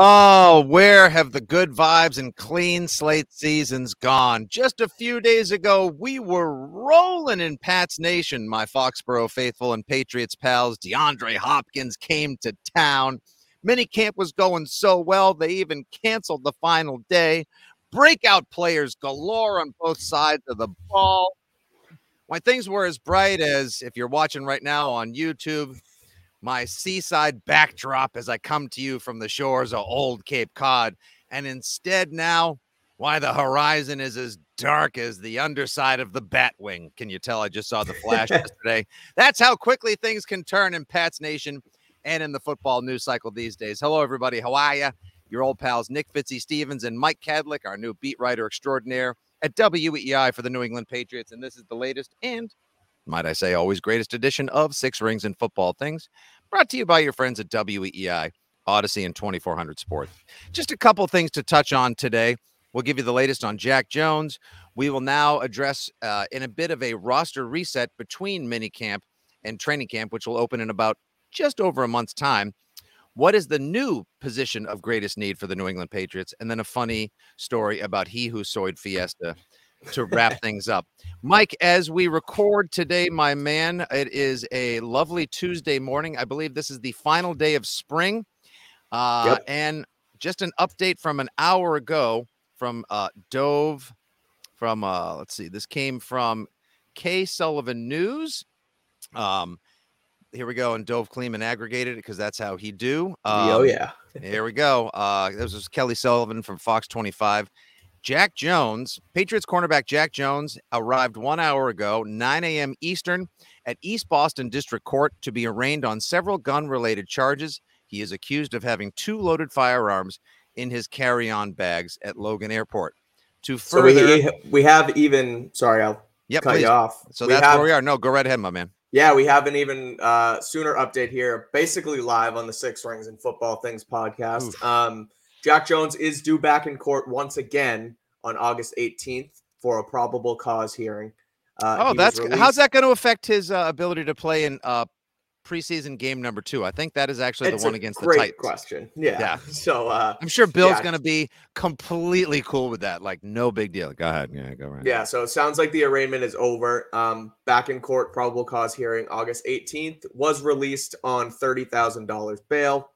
Oh, where have the good vibes and clean slate seasons gone? Just a few days ago, we were rolling in Pats Nation, my Foxborough faithful and Patriots pals. DeAndre Hopkins came to town. Minicamp was going so well, they even canceled the final day. Breakout players galore on both sides of the ball. When things were as bright as if you're watching right now on YouTube, my seaside backdrop as I come to you from the shores of old Cape Cod. And instead, now, why the horizon is as dark as the underside of the Batwing. Can you tell? I just saw the flash yesterday. That's how quickly things can turn in Pats Nation and in the football news cycle these days. Hello, everybody. How are you? Your old pals Nick Fitzy Stevens and Mike Kadlick, our new beat writer extraordinaire at WEEI for the New England Patriots. And this is the latest and might I say, always greatest edition of Six Rings and Football Things, brought to you by your friends at WEEI, Odyssey, and 2400 Sports. Just a couple things to touch on today. We'll give you the latest on Jack Jones. We will now address uh, in a bit of a roster reset between minicamp and training camp, which will open in about just over a month's time. What is the new position of greatest need for the New England Patriots? And then a funny story about he who soyed Fiesta to wrap things up. Mike, as we record today, my man, it is a lovely Tuesday morning. I believe this is the final day of spring. Uh, yep. And just an update from an hour ago from uh, Dov, from, uh, let's see, this came from K Sullivan News. Um, here we go. And Dov Kleiman aggregated it because that's how he do. Um, oh, yeah. here we go. Uh, this was Kelly Sullivan from Fox 25. Jack Jones, Patriots cornerback Jack Jones, arrived one hour ago, 9 a.m. Eastern, at East Boston District Court to be arraigned on several gun related charges. He is accused of having two loaded firearms in his carry on bags at Logan Airport. To further, so we, we have even, sorry, I'll yep, cut please. you off. So we that's have, where we are. No, go right ahead, my man. Yeah, we have an even uh, sooner update here, basically live on the Six Rings and Football Things podcast. Um, Jack Jones is due back in court once again on August 18th for a probable cause hearing. Uh, oh, that's how's that going to affect his uh, ability to play in uh, preseason game number two? I think that is actually it's the one against the Titans. question. Yeah. Yeah. So uh, I'm sure Bill's yeah. going to be completely cool with that. Like, no big deal. Go ahead. Yeah, go right. Yeah. So it sounds like the arraignment is over. Um, back in court, probable cause hearing August 18th was released on thirty thousand dollars bail.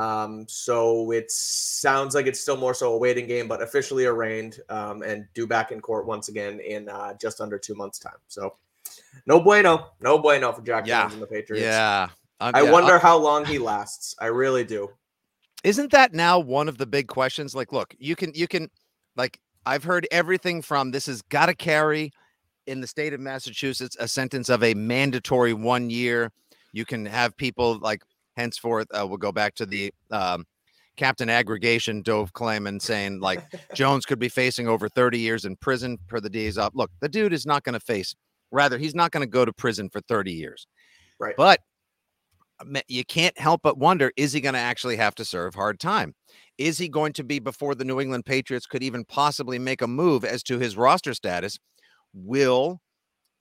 Um, so it sounds like it's still more so a waiting game, but officially arraigned um, and due back in court once again in uh, just under two months' time. So no bueno, no bueno for Jack yeah. Jones and the Patriots. Yeah, um, I yeah, wonder how long he lasts. I really do. Isn't that now one of the big questions? Like, look, you can you can like I've heard everything from this has got to carry in the state of Massachusetts a sentence of a mandatory one year. You can have people like henceforth uh, we'll go back to the um, captain aggregation Dov Kleiman saying like jones could be facing over 30 years in prison per the days up look the dude is not going to face rather he's not going to go to prison for 30 years right but you can't help but wonder is he going to actually have to serve hard time? Is he going to be before the New England Patriots could even possibly make a move as to his roster status? Will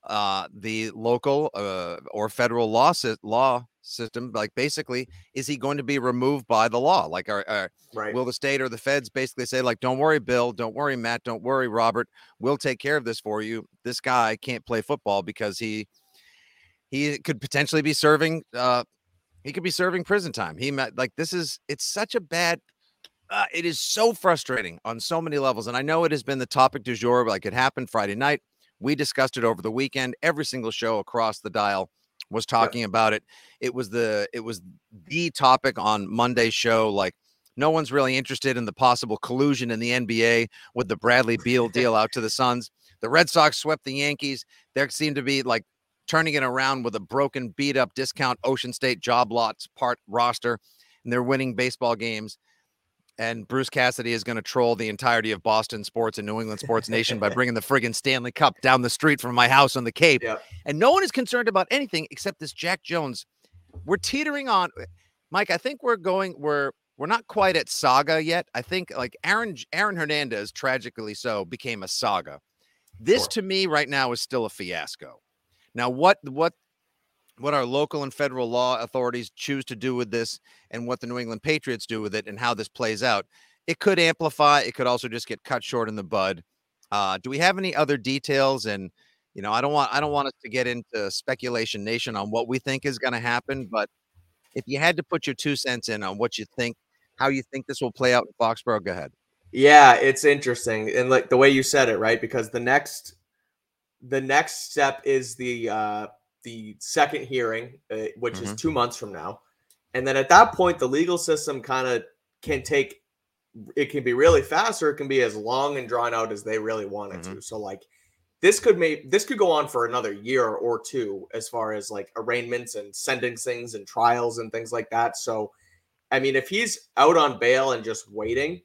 uh, the local uh, or federal law law system like basically is he going to be removed by the law? Like are, are, right. will the state or the feds basically say like don't worry bill don't worry matt don't worry robert we'll take care of this for you. This guy can't play football because he he could potentially be serving uh he could be serving prison time. He met like this is it's such a bad uh, it is so frustrating on so many levels and i know it has been the topic du jour like it happened friday night. We discussed it over the weekend every single show across the dial was talking yeah. about it. It was the it was the topic on Monday's show. Like no one's really interested in the possible collusion in the NBA with the Bradley Beal deal out to the Suns. The Red Sox swept the Yankees. There seemed to be like turning it around with a broken, beat up discount Ocean State job lots part roster, and they're winning baseball games and Bruce Cassidy is going to troll the entirety of Boston sports and New England sports nation by bringing the friggin' Stanley Cup down the street from my house on the Cape. Yep. And no one is concerned about anything except this Jack Jones. We're teetering on Mike, I think we're going we're we're not quite at saga yet. I think like Aaron Aaron Hernandez tragically so became a saga. This sure. to me right now is still a fiasco. Now what what what our local and federal law authorities choose to do with this and what the New England Patriots do with it and how this plays out. It could amplify, it could also just get cut short in the bud. Uh, do we have any other details? And you know, I don't want I don't want us to get into speculation nation on what we think is going to happen, but if you had to put your two cents in on what you think, how you think this will play out in Foxborough, go ahead. Yeah, it's interesting, and like the way you said it, right? Because the next, the next step is the uh, the second hearing, uh, which mm-hmm. is two months from now. And then at that point, the legal system kind of can take it can be really fast or it can be as long and drawn out as they really want it mm-hmm. to. So like this could make this could go on for another year or two as far as like arraignments and sending things and trials and things like that. So I mean, if he's out on bail and just waiting,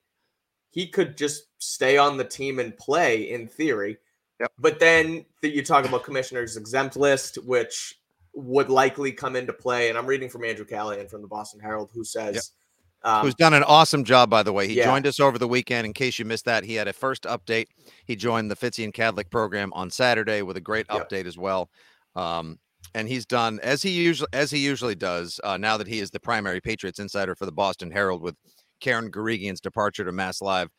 he could just stay on the team and play in theory. Yep. But then you talk about commissioner's exempt list, which would likely come into play. And I'm reading from Andrew Callahan from the Boston Herald, who says, yep. um, who's done an awesome job, by the way. He yeah. joined us over the weekend. In case you missed that, he had a first update. He joined the Fitzy and Kadlick program on Saturday with a great yep. update as well. Um, and he's done as he usually as he usually does. Uh, now that he is the primary Patriots insider for the Boston Herald, with Karen Guregian's departure to Mass Live.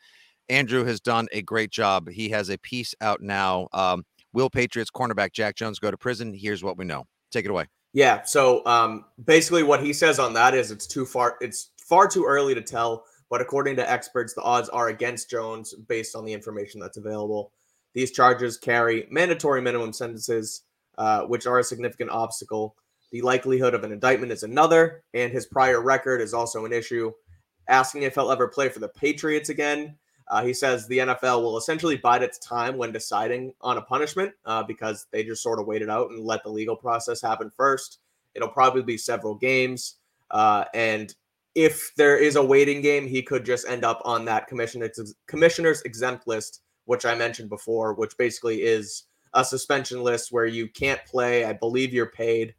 Andrew has done a great job. He has a piece out now. Um, will Patriots cornerback Jack Jones go to prison? Here's what we know. Take it away. Yeah. So um, basically, what he says on that is it's too far. It's far too early to tell. But according to experts, the odds are against Jones based on the information that's available. These charges carry mandatory minimum sentences, uh, which are a significant obstacle. The likelihood of an indictment is another, and his prior record is also an issue. Asking if he'll ever play for the Patriots again uh, he says the NFL will essentially bide its time when deciding on a punishment uh, because they just sort of waited out and let the legal process happen first. It'll probably be several games. Uh, and if there is a waiting game, he could just end up on that commissioner's, commissioner's exempt list, which I mentioned before, which basically is a suspension list where you can't play. I believe you're paid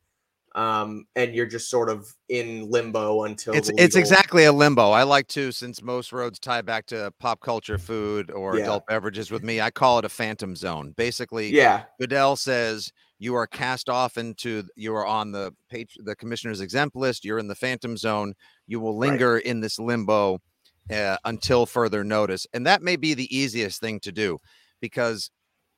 um, and you're just sort of in limbo until it's it's exactly a limbo. I like to, since most roads tie back to pop culture, food, or yeah. adult beverages. With me, I call it a phantom zone. Basically, yeah. Goodell says you are cast off into you are on the page the commissioner's exempt list. You're in the phantom zone. You will linger right. in this limbo uh, until further notice, and that may be the easiest thing to do because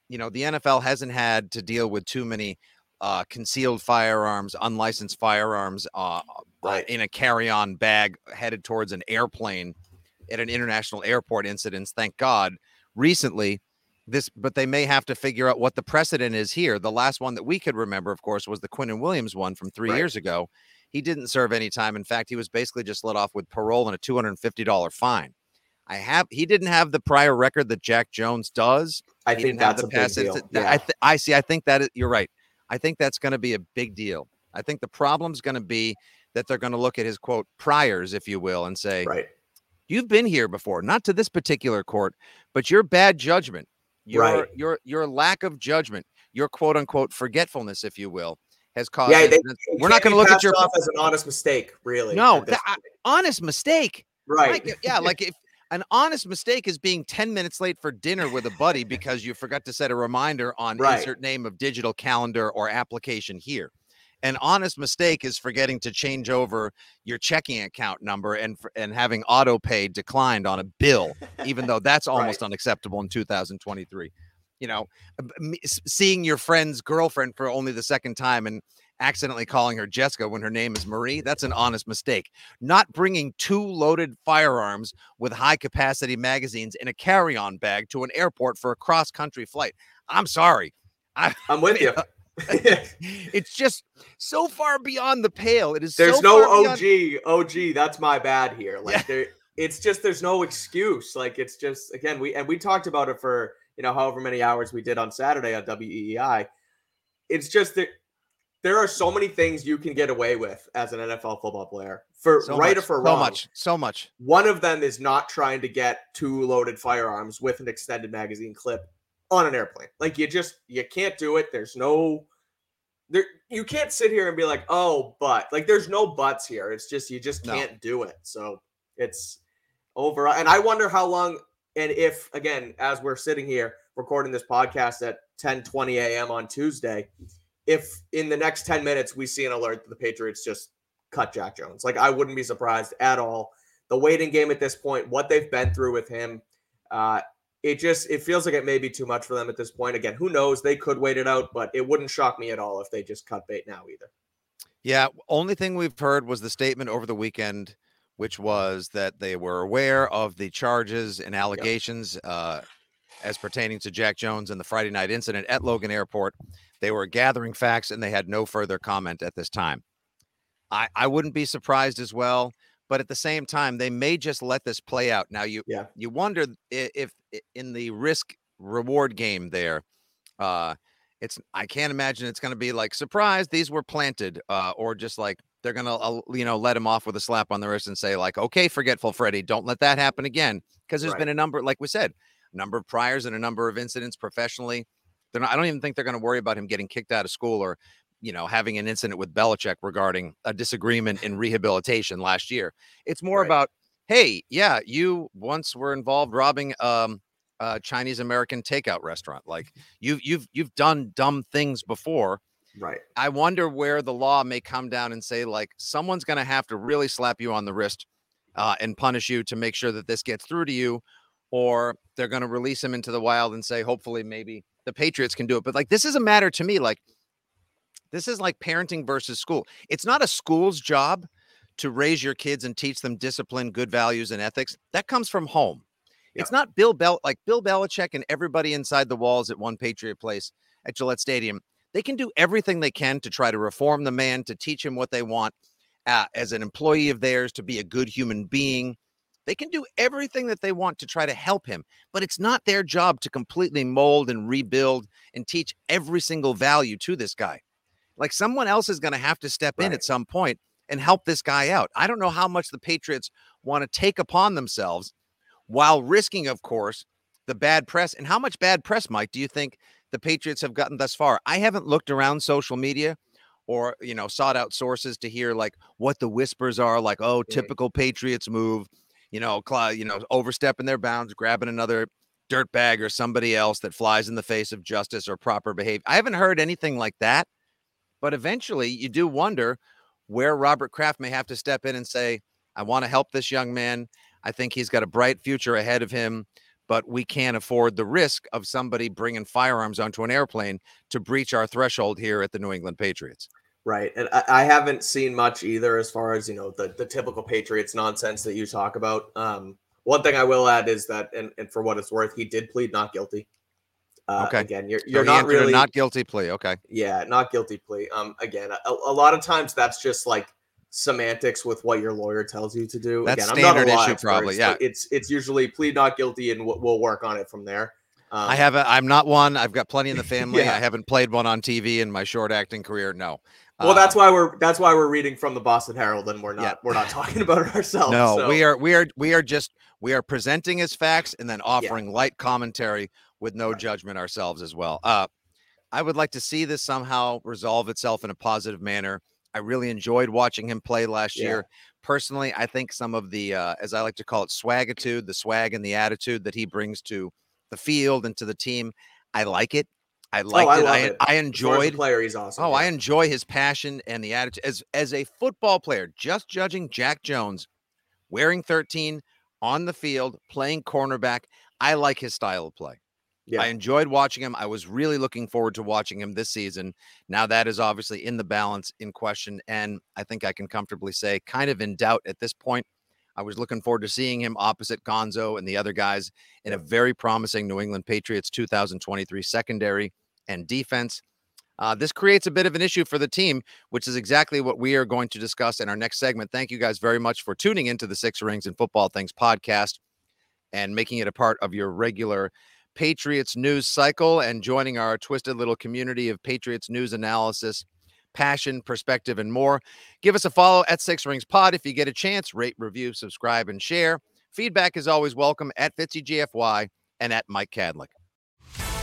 you know the NFL hasn't had to deal with too many uh, concealed firearms, unlicensed firearms uh, right. in a carry-on bag headed towards an airplane at an international airport incidents. Thank God. Recently, this, but they may have to figure out what the precedent is here. The last one that we could remember, of course, was the Quinnen Williams one from three right. years ago. He didn't serve any time. In fact, he was basically just let off with parole and a two hundred and fifty dollar fine. I have he didn't have the prior record that Jack Jones does. I he think that's a big deal. Yeah. I, th- I see. I think that is, you're right. I think that's going to be a big deal. I think the problem's going to be that they're going to look at his quote priors, if you will, and say, right. You've been here before, not to this particular court, but your bad judgment, your right. your your lack of judgment, your quote unquote forgetfulness, if you will, has caused. Yeah, they, we're not going to look at your off as an honest mistake, really. no. at th- I- honest mistake. right, Like no, th- I- honest honest mistake. right. Like, yeah, like if an honest mistake is being 10 minutes late for dinner with a buddy because you forgot to set a reminder on Right. insert name of digital calendar or application here. An honest mistake is forgetting to change over your checking account number and and having auto pay declined on a bill, even though that's almost unacceptable in 2023. You know, uh, b- me- s- seeing your friend's girlfriend for only the second time and accidentally calling her Jessica when her name is Marie, that's an honest mistake. Not bringing two loaded firearms with high capacity magazines in a carry on bag to an airport for a cross country flight. I'm sorry. I, I'm with you. it's just so far beyond the pale. It is There's so no far beyond- OG. OG, that's my bad here. Like Yeah. there, it's just there's no excuse. Like it's just again we and we talked about it for you know however many hours we did on Saturday on WEEI. It's just that there are so many things you can get away with as an NFL football player for so right much, or for wrong. so much, so much. One of them is not trying to get two loaded firearms with an extended magazine clip on an airplane. Like you just you can't do it. There's no there you can't sit here and be like, "Oh, but." Like there's no buts here. It's just you just can't do it. So it's over and I wonder how long and if again as we're sitting here recording this podcast at 10 20 a.m. on Tuesday, if in the next 10 minutes we see an alert that the Patriots just cut Jack Jones. Like I wouldn't be surprised at all. The waiting game at this point, what they've been through with him, uh, it just it feels like it may be too much for them at this point. Again, who knows? They could wait it out, but it wouldn't shock me at all if they just cut bait now either. Yeah, only thing we've heard was the statement over the weekend, which was that they were aware of the charges and allegations uh, as pertaining to Jack Jones and the Friday night incident at Logan Airport. They were gathering facts and they had no further comment at this time. I, I wouldn't be surprised as well, but at the same time, they may just let this play out. Now you Yeah. you wonder i- if, in the risk reward game there, uh, it's I can't imagine it's going to be like surprise these were planted uh, or just like they're going to uh, you know let him off with a slap on the wrist and say like okay forgetful Freddy don't let that happen again because there's Right. been a number like we said a number of priors and a number of incidents professionally they're not, I don't even think they're going to worry about him getting kicked out of school or you know having an incident with Belichick regarding a disagreement in rehabilitation last year it's more Right. about hey yeah you once were involved robbing um a Chinese American takeout restaurant like you've you've you've done dumb things before Right. i wonder where the law may come down and say like someone's going to have to really slap you on the wrist uh, and punish you to make sure that this gets through to you or they're going to release him into the wild and say hopefully maybe the patriots can do it but like this is a matter to me like this is like parenting versus school it's not a school's job to raise your kids and teach them discipline good values and ethics that comes from home it's not Bill Bel like Bill Belichick and everybody inside the walls at One Patriot Place at Gillette Stadium. They can do everything they can to try to reform the man, to teach him what they want uh, as an employee of theirs, to be a good human being. They can do everything that they want to try to help him, but it's not their job to completely mold and rebuild and teach every single value to this guy. Like someone else is going to have to step in at some point and help this guy out. I don't know how much the Patriots want to take upon themselves while risking, of course, the bad press. And how much bad press, Mike, do you think the Patriots have gotten thus far? I haven't looked around social media or, you know, sought out sources to hear like what the whispers are, like, oh, typical Patriots move, you know, you know, overstepping their bounds, grabbing another dirtbag or somebody else that flies in the face of justice or proper behavior. I haven't heard anything like that. But eventually you do wonder where Robert Kraft may have to step in and say, I want to help this young man. I think he's got a bright future ahead of him, but we can't afford the risk of somebody bringing firearms onto an airplane to breach our threshold here at the New England Patriots. Right. And I, I haven't seen much either as far as, you know, the, the typical Patriots nonsense that you talk about. Um, one thing I will add is that, and, and for what it's worth, he did plead not guilty. Uh, Okay. Again, you're, you're he not really not guilty plea. Okay. Yeah, not guilty plea. Um, again, a, a lot of times that's just like semantics with what your lawyer tells you to do. That's again, I'm not a standard issue expert, probably, yeah. it's it's usually plead not guilty, and we'll, we'll work on it from there. Um, I haven't, I'm not one. I've got plenty in the family. Yeah. I haven't played one on TV in my short acting career. No. Well, that's Uh, why we're that's why we're reading from the Boston Herald, and we're not Yeah. we're not talking about it ourselves. No, so- we are we are we are just we are presenting as facts and then offering light commentary with no Right. judgment ourselves as well. Uh I would like to see this somehow resolve itself in a positive manner. I really enjoyed watching him play last Yeah. year. Personally, I think some of the, uh, as I like to call it, swagitude, the swag and the attitude that he brings to the field and to the team, I like it. I liked oh, I it. I, it. I enjoyed. player. He's awesome. Oh, yeah. I enjoy his passion and the attitude as as a football player. Just judging Jack Jones wearing 13 on the field, playing cornerback. I like his style of play. Yeah. I enjoyed watching him. I was really looking forward to watching him this season. Now that is obviously in the balance in question, and I think I can comfortably say kind of in doubt at this point. I was looking forward to seeing him opposite Gonzo and the other guys in a very promising New England Patriots 2023 secondary and defense. Uh, this creates a bit of an issue for the team, which is exactly what we are going to discuss in our next segment. Thank you guys very much for tuning into the Six Rings and Football Things podcast and making it a part of your regular Patriots news cycle and joining our twisted little community of Patriots news analysis, passion, perspective, and more. Give us a follow at Six Rings Pod if you get a chance. Rate, review, subscribe, and share. Feedback is always welcome at FitzyGFY and at Mike Kadlick.